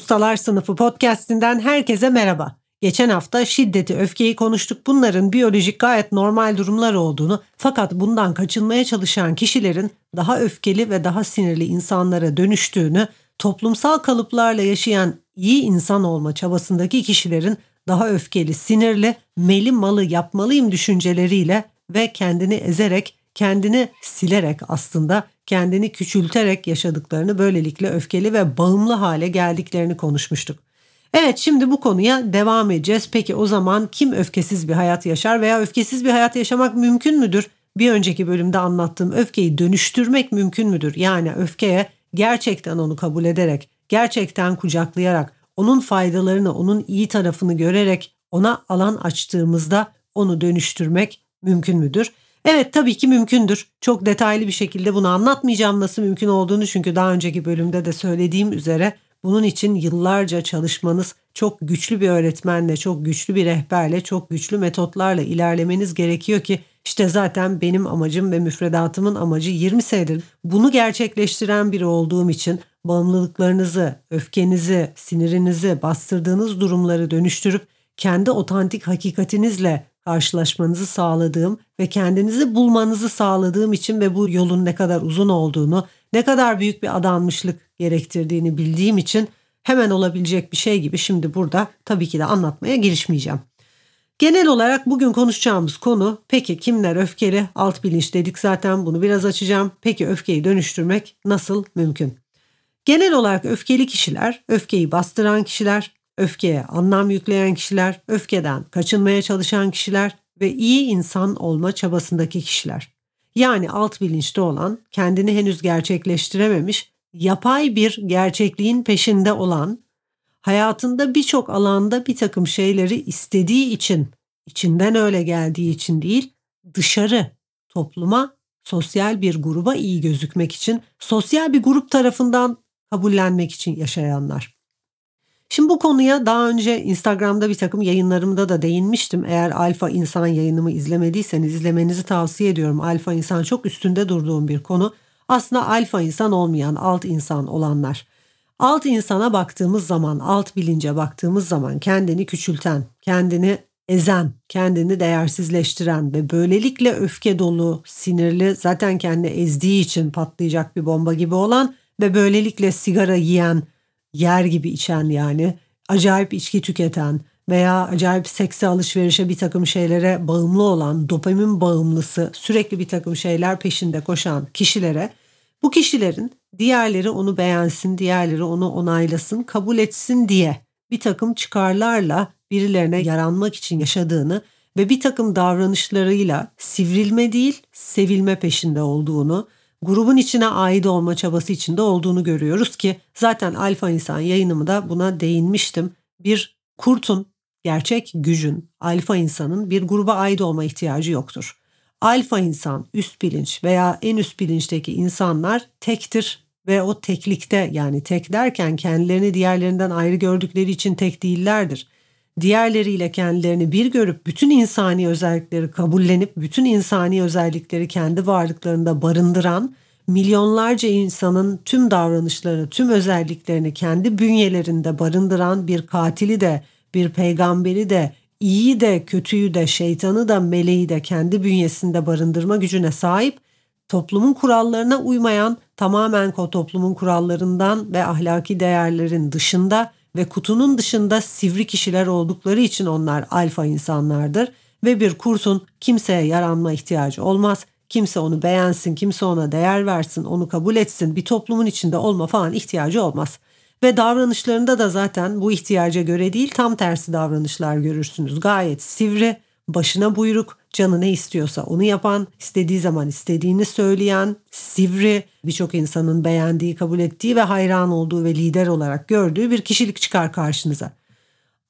Ustalar Sınıfı podcast'inden herkese merhaba. Geçen hafta şiddeti, öfkeyi konuştuk. Bunların biyolojik gayet normal durumlar olduğunu fakat bundan kaçınmaya çalışan kişilerin daha öfkeli ve daha sinirli insanlara dönüştüğünü, toplumsal kalıplarla yaşayan iyi insan olma çabasındaki kişilerin daha öfkeli, sinirli, meli malı yapmalıyım düşünceleriyle ve kendini ezerek, kendini silerek aslında kendini küçülterek yaşadıklarını böylelikle öfkeli ve bağımlı hale geldiklerini konuşmuştuk. Evet şimdi bu konuya devam edeceğiz. Peki o zaman kim öfkesiz bir hayat yaşar veya öfkesiz bir hayat yaşamak mümkün müdür? Bir önceki bölümde anlattığım öfkeyi dönüştürmek mümkün müdür? Yani öfkeye gerçekten onu kabul ederek, gerçekten kucaklayarak, onun faydalarını, onun iyi tarafını görerek ona alan açtığımızda onu dönüştürmek mümkün müdür? Evet tabii ki mümkündür. Çok detaylı bir şekilde bunu anlatmayacağım nasıl mümkün olduğunu çünkü daha önceki bölümde de söylediğim üzere bunun için yıllarca çalışmanız, çok güçlü bir öğretmenle, çok güçlü bir rehberle, çok güçlü metotlarla ilerlemeniz gerekiyor ki işte zaten benim amacım ve müfredatımın amacı 20 senedir bunu gerçekleştiren biri olduğum için bağımlılıklarınızı, öfkenizi, sinirinizi, bastırdığınız durumları dönüştürüp kendi otantik hakikatinizle karşılaşmanızı sağladığım ve kendinizi bulmanızı sağladığım için ve bu yolun ne kadar uzun olduğunu, ne kadar büyük bir adanmışlık gerektirdiğini bildiğim için hemen olabilecek bir şey gibi şimdi burada tabii ki de anlatmaya girişmeyeceğim. Genel olarak bugün konuşacağımız konu peki kimler öfkeli? Alt bilinç dedik zaten bunu biraz açacağım. Peki öfkeyi dönüştürmek nasıl mümkün? Genel olarak öfkeli kişiler, öfkeyi bastıran kişiler, öfkeye anlam yükleyen kişiler, öfkeden kaçınmaya çalışan kişiler ve iyi insan olma çabasındaki kişiler. Yani alt bilinçte olan, kendini henüz gerçekleştirememiş, yapay bir gerçekliğin peşinde olan, hayatında birçok alanda bir takım şeyleri istediği için, içinden öyle geldiği için değil, dışarı, topluma, sosyal bir gruba iyi gözükmek için, sosyal bir grup tarafından kabullenmek için yaşayanlar. Şimdi bu konuya daha önce Instagram'da bir takım yayınlarımda da değinmiştim. Eğer Alfa İnsan yayınımı izlemediyseniz izlemenizi tavsiye ediyorum. Alfa İnsan çok üstünde durduğum bir konu. Aslında alfa insan olmayan, alt insan olanlar. Alt insana baktığımız zaman, alt bilince baktığımız zaman kendini küçülten, kendini ezen, kendini değersizleştiren ve böylelikle öfke dolu, sinirli, zaten kendini ezdiği için patlayacak bir bomba gibi olan ve böylelikle sigara yiyen, yer gibi içen yani acayip içki tüketen veya acayip sekse alışverişe bir takım şeylere bağımlı olan dopamin bağımlısı sürekli bir takım şeyler peşinde koşan kişilere bu kişilerin diğerleri onu beğensin, diğerleri onu onaylasın, kabul etsin diye bir takım çıkarlarla birilerine yaranmak için yaşadığını ve bir takım davranışlarıyla sivrilme değil sevilme peşinde olduğunu, grubun içine ait olma çabası içinde olduğunu görüyoruz ki zaten alfa insan yayınımda buna değinmiştim. Bir kurtun, gerçek gücün, alfa insanın bir gruba ait olma ihtiyacı yoktur. Alfa insan, üst bilinç veya en üst bilinçteki insanlar tektir ve o teklikte yani tek derken kendilerini diğerlerinden ayrı gördükleri için tek değillerdir diğerleriyle kendilerini bir görüp bütün insani özellikleri kabullenip bütün insani özellikleri kendi varlıklarında barındıran milyonlarca insanın tüm davranışlarını, tüm özelliklerini kendi bünyelerinde barındıran bir katili de, bir peygamberi de, iyi de, kötüyü de, şeytanı da, meleği de kendi bünyesinde barındırma gücüne sahip, toplumun kurallarına uymayan, tamamen toplumun kurallarından ve ahlaki değerlerin dışında ve kutunun dışında sivri kişiler oldukları için onlar alfa insanlardır ve bir kurtun kimseye yaranma ihtiyacı olmaz. Kimse onu beğensin, kimse ona değer versin, onu kabul etsin, bir toplumun içinde olma falan ihtiyacı olmaz. Ve davranışlarında da zaten bu ihtiyaca göre değil tam tersi davranışlar görürsünüz. Gayet sivri, başına buyruk, canı ne istiyorsa onu yapan, istediği zaman istediğini söyleyen, sivri, birçok insanın beğendiği, kabul ettiği ve hayran olduğu ve lider olarak gördüğü bir kişilik çıkar karşınıza.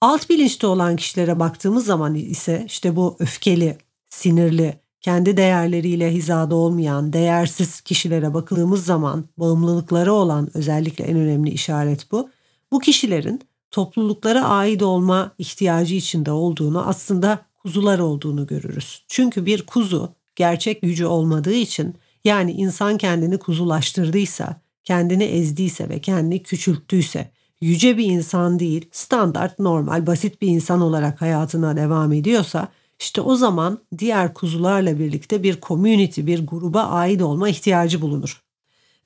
Alt bilinçte olan kişilere baktığımız zaman ise işte bu öfkeli, sinirli, kendi değerleriyle hizada olmayan, değersiz kişilere bakıldığımız zaman bağımlılıkları olan özellikle en önemli işaret bu. Bu kişilerin topluluklara ait olma ihtiyacı içinde olduğunu aslında kuzular olduğunu görürüz. Çünkü bir kuzu gerçek gücü olmadığı için yani insan kendini kuzulaştırdıysa, kendini ezdiyse ve kendini küçülttüyse yüce bir insan değil, standart, normal, basit bir insan olarak hayatına devam ediyorsa işte o zaman diğer kuzularla birlikte bir community, bir gruba ait olma ihtiyacı bulunur.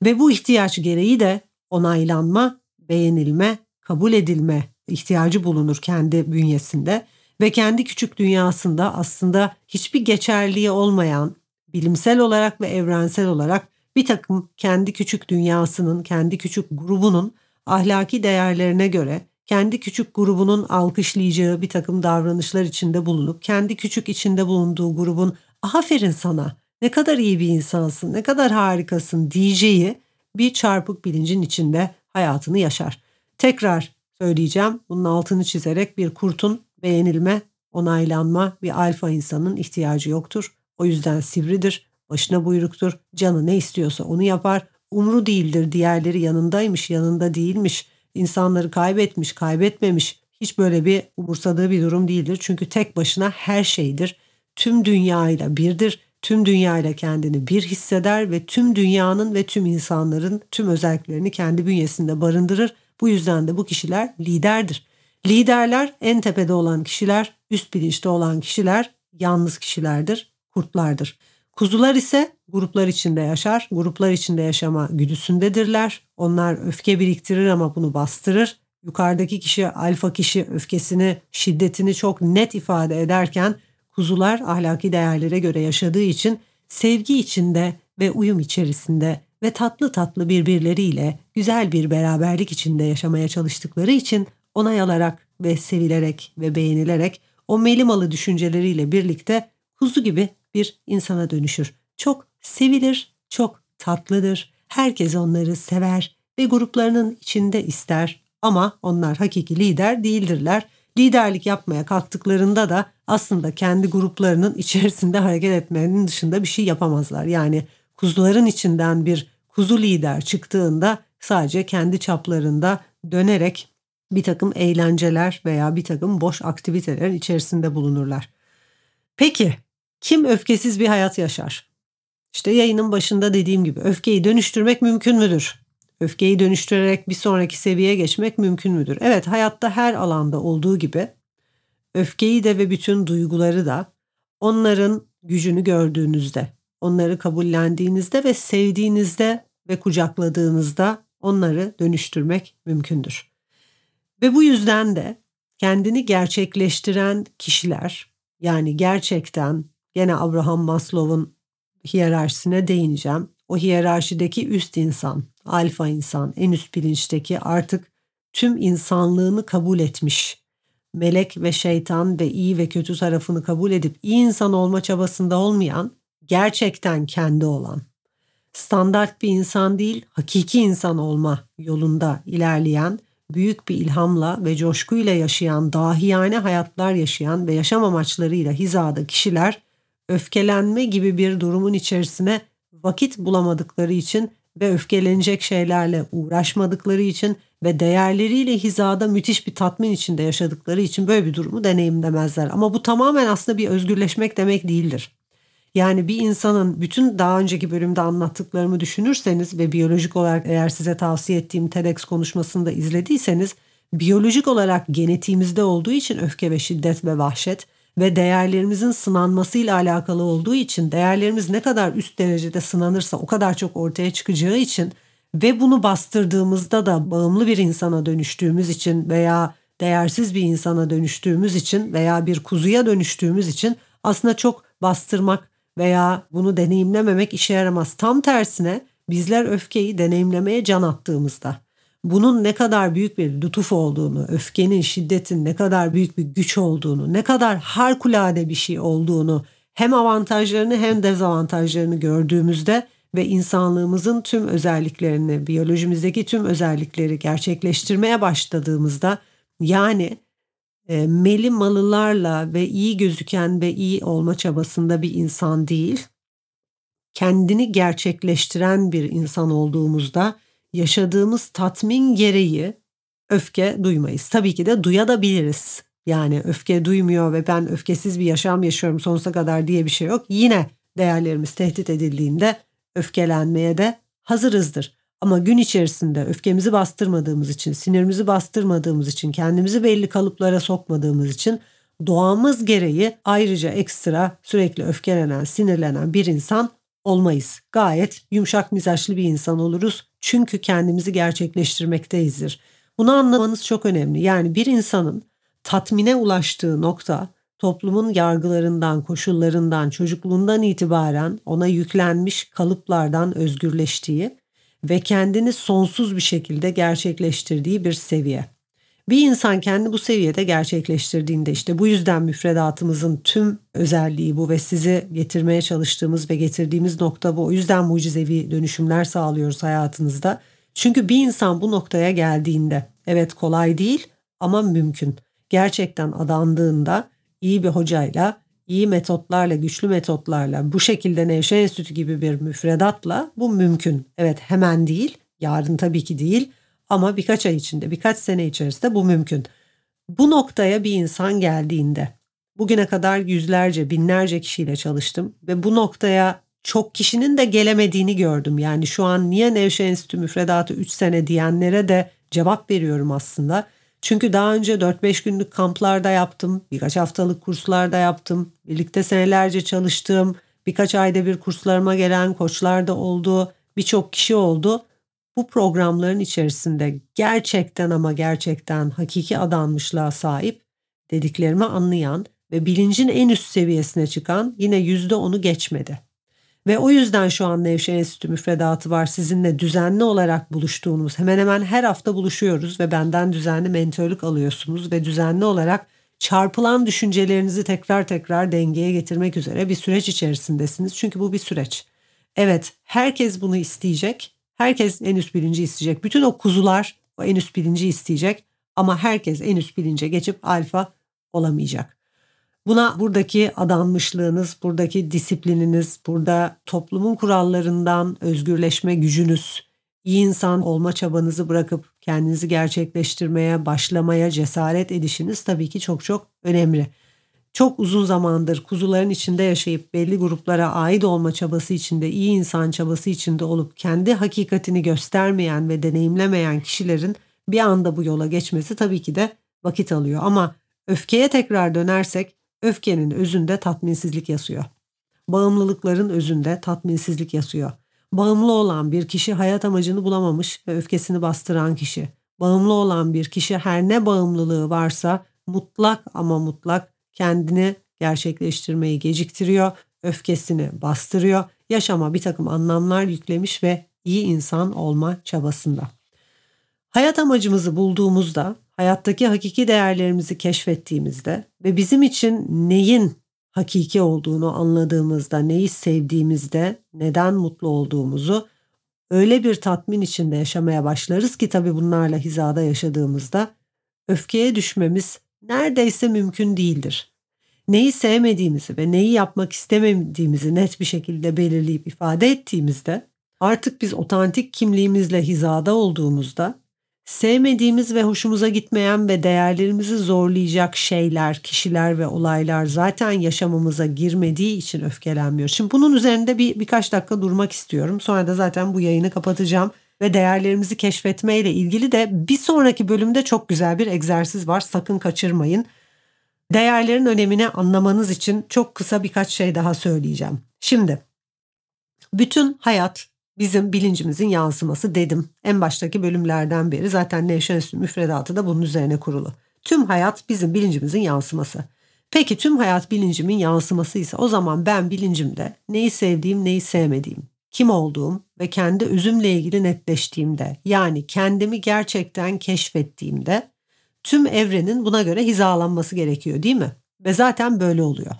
Ve bu ihtiyaç gereği de onaylanma, beğenilme, kabul edilme ihtiyacı bulunur kendi bünyesinde ve kendi küçük dünyasında aslında hiçbir geçerliği olmayan bilimsel olarak ve evrensel olarak bir takım kendi küçük dünyasının, kendi küçük grubunun ahlaki değerlerine göre kendi küçük grubunun alkışlayacağı bir takım davranışlar içinde bulunup kendi küçük içinde bulunduğu grubun aferin sana ne kadar iyi bir insansın ne kadar harikasın diyeceği bir çarpık bilincin içinde hayatını yaşar. Tekrar söyleyeceğim bunun altını çizerek bir kurtun beğenilme, onaylanma bir alfa insanın ihtiyacı yoktur. O yüzden sivridir, başına buyruktur, canı ne istiyorsa onu yapar, umru değildir diğerleri yanındaymış yanında değilmiş, insanları kaybetmiş kaybetmemiş hiç böyle bir umursadığı bir durum değildir. Çünkü tek başına her şeydir. Tüm dünyayla birdir. Tüm dünyayla kendini bir hisseder ve tüm dünyanın ve tüm insanların tüm özelliklerini kendi bünyesinde barındırır. Bu yüzden de bu kişiler liderdir. Liderler en tepede olan kişiler, üst bilinçte olan kişiler yalnız kişilerdir, kurtlardır. Kuzular ise gruplar içinde yaşar. Gruplar içinde yaşama güdüsündedirler. Onlar öfke biriktirir ama bunu bastırır. Yukarıdaki kişi alfa kişi öfkesini, şiddetini çok net ifade ederken kuzular ahlaki değerlere göre yaşadığı için sevgi içinde ve uyum içerisinde ve tatlı tatlı birbirleriyle güzel bir beraberlik içinde yaşamaya çalıştıkları için onay alarak ve sevilerek ve beğenilerek o melimalı düşünceleriyle birlikte kuzu gibi bir insana dönüşür. Çok sevilir, çok tatlıdır. Herkes onları sever ve gruplarının içinde ister ama onlar hakiki lider değildirler. Liderlik yapmaya kalktıklarında da aslında kendi gruplarının içerisinde hareket etmenin dışında bir şey yapamazlar. Yani kuzuların içinden bir kuzu lider çıktığında sadece kendi çaplarında dönerek bir takım eğlenceler veya bir takım boş aktiviteler içerisinde bulunurlar. Peki kim öfkesiz bir hayat yaşar? İşte yayının başında dediğim gibi öfkeyi dönüştürmek mümkün müdür? Öfkeyi dönüştürerek bir sonraki seviyeye geçmek mümkün müdür? Evet hayatta her alanda olduğu gibi öfkeyi de ve bütün duyguları da onların gücünü gördüğünüzde, onları kabullendiğinizde ve sevdiğinizde ve kucakladığınızda onları dönüştürmek mümkündür. Ve bu yüzden de kendini gerçekleştiren kişiler yani gerçekten gene Abraham Maslow'un hiyerarşisine değineceğim. O hiyerarşideki üst insan, alfa insan, en üst bilinçteki artık tüm insanlığını kabul etmiş. Melek ve şeytan ve iyi ve kötü tarafını kabul edip iyi insan olma çabasında olmayan, gerçekten kendi olan, standart bir insan değil, hakiki insan olma yolunda ilerleyen büyük bir ilhamla ve coşkuyla yaşayan, dahiyane hayatlar yaşayan ve yaşam amaçlarıyla hizada kişiler öfkelenme gibi bir durumun içerisine vakit bulamadıkları için ve öfkelenecek şeylerle uğraşmadıkları için ve değerleriyle hizada müthiş bir tatmin içinde yaşadıkları için böyle bir durumu deneyimlemezler. Ama bu tamamen aslında bir özgürleşmek demek değildir. Yani bir insanın bütün daha önceki bölümde anlattıklarımı düşünürseniz ve biyolojik olarak eğer size tavsiye ettiğim TEDx konuşmasını da izlediyseniz biyolojik olarak genetiğimizde olduğu için öfke ve şiddet ve vahşet ve değerlerimizin sınanmasıyla alakalı olduğu için değerlerimiz ne kadar üst derecede sınanırsa o kadar çok ortaya çıkacağı için ve bunu bastırdığımızda da bağımlı bir insana dönüştüğümüz için veya değersiz bir insana dönüştüğümüz için veya bir kuzuya dönüştüğümüz için aslında çok bastırmak veya bunu deneyimlememek işe yaramaz. Tam tersine bizler öfkeyi deneyimlemeye can attığımızda, bunun ne kadar büyük bir lütuf olduğunu, öfkenin, şiddetin ne kadar büyük bir güç olduğunu, ne kadar harikulade bir şey olduğunu hem avantajlarını hem dezavantajlarını gördüğümüzde ve insanlığımızın tüm özelliklerini, biyolojimizdeki tüm özellikleri gerçekleştirmeye başladığımızda yani e, meli malılarla ve iyi gözüken ve iyi olma çabasında bir insan değil, kendini gerçekleştiren bir insan olduğumuzda yaşadığımız tatmin gereği öfke duymayız. Tabii ki de duyabiliriz. Yani öfke duymuyor ve ben öfkesiz bir yaşam yaşıyorum sonsuza kadar diye bir şey yok. Yine değerlerimiz tehdit edildiğinde öfkelenmeye de hazırızdır. Ama gün içerisinde öfkemizi bastırmadığımız için, sinirimizi bastırmadığımız için, kendimizi belli kalıplara sokmadığımız için doğamız gereği ayrıca ekstra sürekli öfkelenen, sinirlenen bir insan olmayız. Gayet yumuşak mizaçlı bir insan oluruz. Çünkü kendimizi gerçekleştirmekteyizdir. Bunu anlamanız çok önemli. Yani bir insanın tatmine ulaştığı nokta toplumun yargılarından, koşullarından, çocukluğundan itibaren ona yüklenmiş kalıplardan özgürleştiği ve kendini sonsuz bir şekilde gerçekleştirdiği bir seviye. Bir insan kendi bu seviyede gerçekleştirdiğinde işte bu yüzden müfredatımızın tüm özelliği bu ve sizi getirmeye çalıştığımız ve getirdiğimiz nokta bu. O yüzden mucizevi dönüşümler sağlıyoruz hayatınızda. Çünkü bir insan bu noktaya geldiğinde evet kolay değil ama mümkün. Gerçekten adandığında iyi bir hocayla, iyi metotlarla, güçlü metotlarla, bu şekilde Nevşehir Enstitü gibi bir müfredatla bu mümkün. Evet hemen değil, yarın tabii ki değil ama birkaç ay içinde, birkaç sene içerisinde bu mümkün. Bu noktaya bir insan geldiğinde, bugüne kadar yüzlerce, binlerce kişiyle çalıştım ve bu noktaya çok kişinin de gelemediğini gördüm. Yani şu an niye Nevşehir Enstitü müfredatı 3 sene diyenlere de cevap veriyorum aslında. Çünkü daha önce 4-5 günlük kamplarda yaptım, birkaç haftalık kurslarda yaptım, birlikte senelerce çalıştığım, birkaç ayda bir kurslarıma gelen koçlar da oldu, birçok kişi oldu. Bu programların içerisinde gerçekten ama gerçekten hakiki adanmışlığa sahip dediklerimi anlayan ve bilincin en üst seviyesine çıkan yine yüzde onu geçmedi. Ve o yüzden şu an Nevşehir Enstitü müfredatı var. Sizinle düzenli olarak buluştuğumuz, hemen hemen her hafta buluşuyoruz ve benden düzenli mentörlük alıyorsunuz ve düzenli olarak çarpılan düşüncelerinizi tekrar tekrar dengeye getirmek üzere bir süreç içerisindesiniz. Çünkü bu bir süreç. Evet, herkes bunu isteyecek. Herkes en üst bilinci isteyecek. Bütün o kuzular o en üst bilinci isteyecek ama herkes en üst bilince geçip alfa olamayacak. Buna buradaki adanmışlığınız, buradaki disiplininiz, burada toplumun kurallarından özgürleşme gücünüz, iyi insan olma çabanızı bırakıp kendinizi gerçekleştirmeye, başlamaya cesaret edişiniz tabii ki çok çok önemli. Çok uzun zamandır kuzuların içinde yaşayıp belli gruplara ait olma çabası içinde, iyi insan çabası içinde olup kendi hakikatini göstermeyen ve deneyimlemeyen kişilerin bir anda bu yola geçmesi tabii ki de vakit alıyor. Ama öfkeye tekrar dönersek Öfkenin özünde tatminsizlik yasıyor. Bağımlılıkların özünde tatminsizlik yasıyor. Bağımlı olan bir kişi hayat amacını bulamamış ve öfkesini bastıran kişi. Bağımlı olan bir kişi her ne bağımlılığı varsa mutlak ama mutlak kendini gerçekleştirmeyi geciktiriyor, öfkesini bastırıyor, yaşama bir takım anlamlar yüklemiş ve iyi insan olma çabasında. Hayat amacımızı bulduğumuzda hayattaki hakiki değerlerimizi keşfettiğimizde ve bizim için neyin hakiki olduğunu anladığımızda, neyi sevdiğimizde, neden mutlu olduğumuzu öyle bir tatmin içinde yaşamaya başlarız ki tabii bunlarla hizada yaşadığımızda öfkeye düşmemiz neredeyse mümkün değildir. Neyi sevmediğimizi ve neyi yapmak istemediğimizi net bir şekilde belirleyip ifade ettiğimizde artık biz otantik kimliğimizle hizada olduğumuzda Sevmediğimiz ve hoşumuza gitmeyen ve değerlerimizi zorlayacak şeyler, kişiler ve olaylar zaten yaşamımıza girmediği için öfkelenmiyor. Şimdi bunun üzerinde bir birkaç dakika durmak istiyorum. Sonra da zaten bu yayını kapatacağım ve değerlerimizi keşfetmeyle ilgili de bir sonraki bölümde çok güzel bir egzersiz var. Sakın kaçırmayın. Değerlerin önemini anlamanız için çok kısa birkaç şey daha söyleyeceğim. Şimdi bütün hayat bizim bilincimizin yansıması dedim. En baştaki bölümlerden beri zaten Nevşehir müfredatı da bunun üzerine kurulu. Tüm hayat bizim bilincimizin yansıması. Peki tüm hayat bilincimin yansıması ise o zaman ben bilincimde neyi sevdiğim neyi sevmediğim, kim olduğum ve kendi özümle ilgili netleştiğimde yani kendimi gerçekten keşfettiğimde tüm evrenin buna göre hizalanması gerekiyor değil mi? Ve zaten böyle oluyor.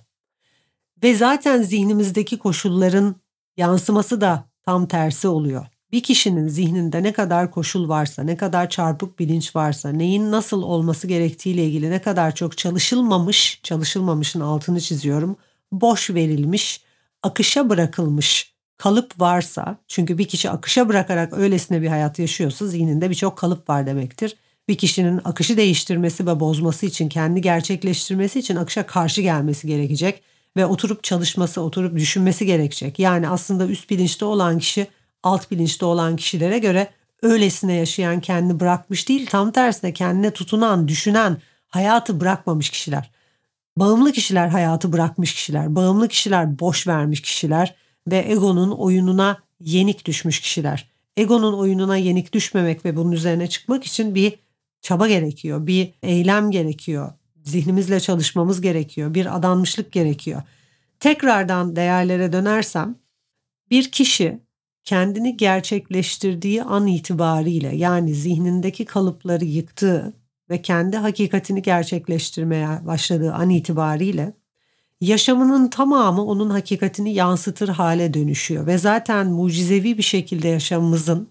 Ve zaten zihnimizdeki koşulların yansıması da tam tersi oluyor. Bir kişinin zihninde ne kadar koşul varsa, ne kadar çarpık bilinç varsa, neyin nasıl olması gerektiğiyle ilgili ne kadar çok çalışılmamış, çalışılmamışın altını çiziyorum, boş verilmiş, akışa bırakılmış kalıp varsa, çünkü bir kişi akışa bırakarak öylesine bir hayat yaşıyorsa zihninde birçok kalıp var demektir. Bir kişinin akışı değiştirmesi ve bozması için, kendi gerçekleştirmesi için akışa karşı gelmesi gerekecek ve oturup çalışması, oturup düşünmesi gerekecek. Yani aslında üst bilinçte olan kişi alt bilinçte olan kişilere göre öylesine yaşayan kendini bırakmış değil, tam tersine kendine tutunan, düşünen, hayatı bırakmamış kişiler. Bağımlı kişiler hayatı bırakmış kişiler, bağımlı kişiler boş vermiş kişiler ve egonun oyununa yenik düşmüş kişiler. Egonun oyununa yenik düşmemek ve bunun üzerine çıkmak için bir çaba gerekiyor, bir eylem gerekiyor. Zihnimizle çalışmamız gerekiyor, bir adanmışlık gerekiyor. Tekrardan değerlere dönersem bir kişi kendini gerçekleştirdiği an itibariyle yani zihnindeki kalıpları yıktığı ve kendi hakikatini gerçekleştirmeye başladığı an itibariyle yaşamının tamamı onun hakikatini yansıtır hale dönüşüyor ve zaten mucizevi bir şekilde yaşamımızın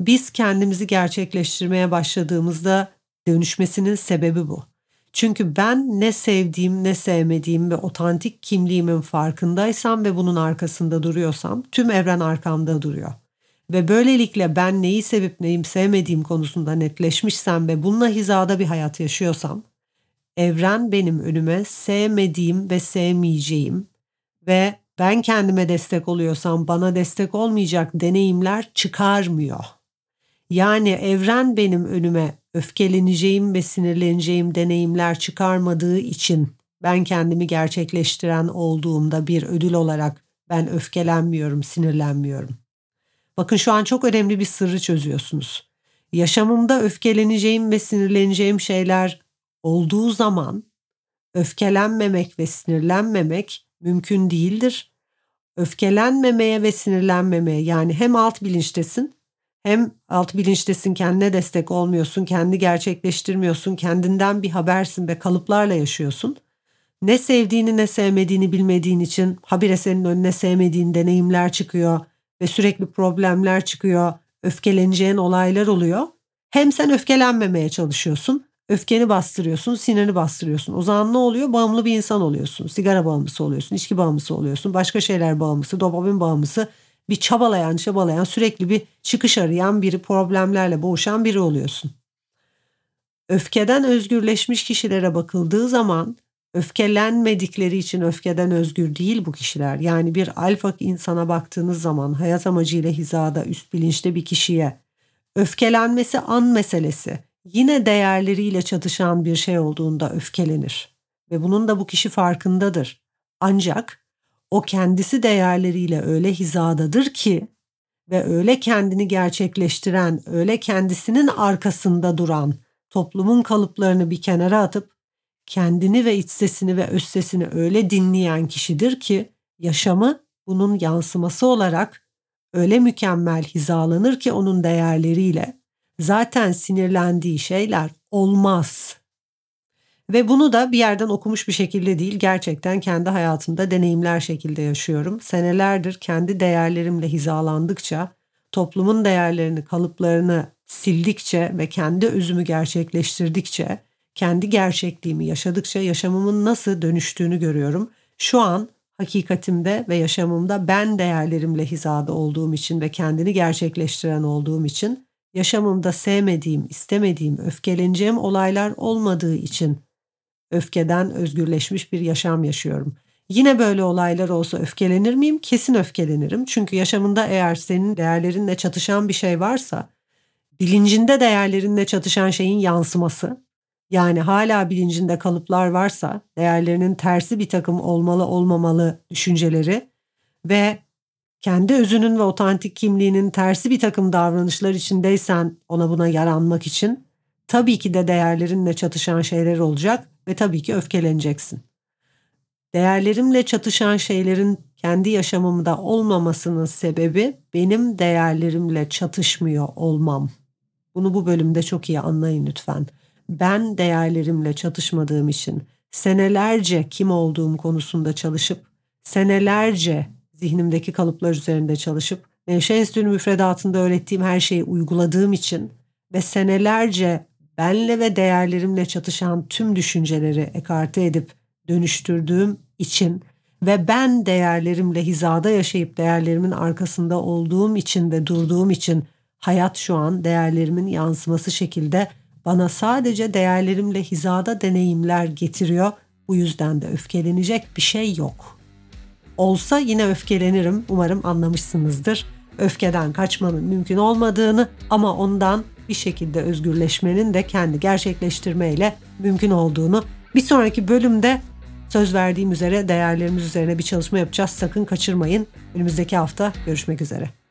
biz kendimizi gerçekleştirmeye başladığımızda dönüşmesinin sebebi bu. Çünkü ben ne sevdiğim ne sevmediğim ve otantik kimliğimin farkındaysam ve bunun arkasında duruyorsam tüm evren arkamda duruyor. Ve böylelikle ben neyi sevip neyi sevmediğim konusunda netleşmişsem ve bununla hizada bir hayat yaşıyorsam evren benim önüme sevmediğim ve sevmeyeceğim ve ben kendime destek oluyorsam bana destek olmayacak deneyimler çıkarmıyor. Yani evren benim önüme öfkeleneceğim ve sinirleneceğim deneyimler çıkarmadığı için ben kendimi gerçekleştiren olduğumda bir ödül olarak ben öfkelenmiyorum, sinirlenmiyorum. Bakın şu an çok önemli bir sırrı çözüyorsunuz. Yaşamımda öfkeleneceğim ve sinirleneceğim şeyler olduğu zaman öfkelenmemek ve sinirlenmemek mümkün değildir. Öfkelenmemeye ve sinirlenmemeye yani hem alt bilinçtesin hem alt bilinçtesin kendine destek olmuyorsun, kendi gerçekleştirmiyorsun, kendinden bir habersin ve kalıplarla yaşıyorsun. Ne sevdiğini ne sevmediğini bilmediğin için habire senin önüne sevmediğin deneyimler çıkıyor ve sürekli problemler çıkıyor, öfkeleneceğin olaylar oluyor. Hem sen öfkelenmemeye çalışıyorsun, öfkeni bastırıyorsun, sinirini bastırıyorsun. O zaman ne oluyor? Bağımlı bir insan oluyorsun. Sigara bağımlısı oluyorsun, içki bağımlısı oluyorsun, başka şeyler bağımlısı, dopamin bağımlısı bir çabalayan çabalayan sürekli bir çıkış arayan biri problemlerle boğuşan biri oluyorsun. Öfkeden özgürleşmiş kişilere bakıldığı zaman öfkelenmedikleri için öfkeden özgür değil bu kişiler. Yani bir alfa insana baktığınız zaman hayat amacıyla hizada üst bilinçte bir kişiye öfkelenmesi an meselesi. Yine değerleriyle çatışan bir şey olduğunda öfkelenir ve bunun da bu kişi farkındadır. Ancak o kendisi değerleriyle öyle hizadadır ki ve öyle kendini gerçekleştiren, öyle kendisinin arkasında duran, toplumun kalıplarını bir kenara atıp kendini ve iç sesini ve öz sesini öyle dinleyen kişidir ki yaşamı bunun yansıması olarak öyle mükemmel hizalanır ki onun değerleriyle zaten sinirlendiği şeyler olmaz. Ve bunu da bir yerden okumuş bir şekilde değil gerçekten kendi hayatımda deneyimler şekilde yaşıyorum. Senelerdir kendi değerlerimle hizalandıkça, toplumun değerlerini, kalıplarını sildikçe ve kendi özümü gerçekleştirdikçe, kendi gerçekliğimi yaşadıkça yaşamımın nasıl dönüştüğünü görüyorum. Şu an hakikatimde ve yaşamımda ben değerlerimle hizada olduğum için ve kendini gerçekleştiren olduğum için yaşamımda sevmediğim, istemediğim, öfkeleneceğim olaylar olmadığı için öfkeden özgürleşmiş bir yaşam yaşıyorum. Yine böyle olaylar olsa öfkelenir miyim? Kesin öfkelenirim. Çünkü yaşamında eğer senin değerlerinle çatışan bir şey varsa, bilincinde değerlerinle çatışan şeyin yansıması, yani hala bilincinde kalıplar varsa, değerlerinin tersi bir takım olmalı olmamalı düşünceleri ve kendi özünün ve otantik kimliğinin tersi bir takım davranışlar içindeysen ona buna yaranmak için tabii ki de değerlerinle çatışan şeyler olacak ve tabii ki öfkeleneceksin. Değerlerimle çatışan şeylerin kendi yaşamımda olmamasının sebebi benim değerlerimle çatışmıyor olmam. Bunu bu bölümde çok iyi anlayın lütfen. Ben değerlerimle çatışmadığım için senelerce kim olduğum konusunda çalışıp senelerce zihnimdeki kalıplar üzerinde çalışıp Nevşehir Enstitüsü müfredatında öğrettiğim her şeyi uyguladığım için ve senelerce benle ve değerlerimle çatışan tüm düşünceleri ekarte edip dönüştürdüğüm için ve ben değerlerimle hizada yaşayıp değerlerimin arkasında olduğum için ve durduğum için hayat şu an değerlerimin yansıması şekilde bana sadece değerlerimle hizada deneyimler getiriyor. Bu yüzden de öfkelenecek bir şey yok. Olsa yine öfkelenirim. Umarım anlamışsınızdır. Öfkeden kaçmanın mümkün olmadığını ama ondan bir şekilde özgürleşmenin de kendi gerçekleştirmeyle mümkün olduğunu bir sonraki bölümde söz verdiğim üzere değerlerimiz üzerine bir çalışma yapacağız. Sakın kaçırmayın. Önümüzdeki hafta görüşmek üzere.